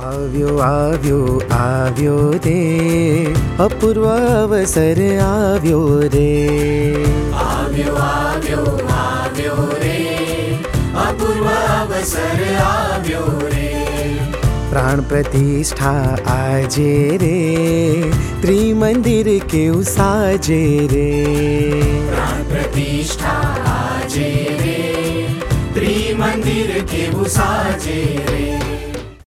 આવ્યો આવ્યો આવ્યો રે અપૂર્વ અવસર આવ્યો રે આવ્યો આવ્યો આવ્યો રે અપૂર્વ અવસર આવ્યો રે પ્રાણ પ્રતિષ્ઠા આજે રે ત્રિમંદિર કેવું સાજે રે પ્રાણ પ્રતિષ્ઠા આજે રે ત્રિમંદિર કેવું સાજે રે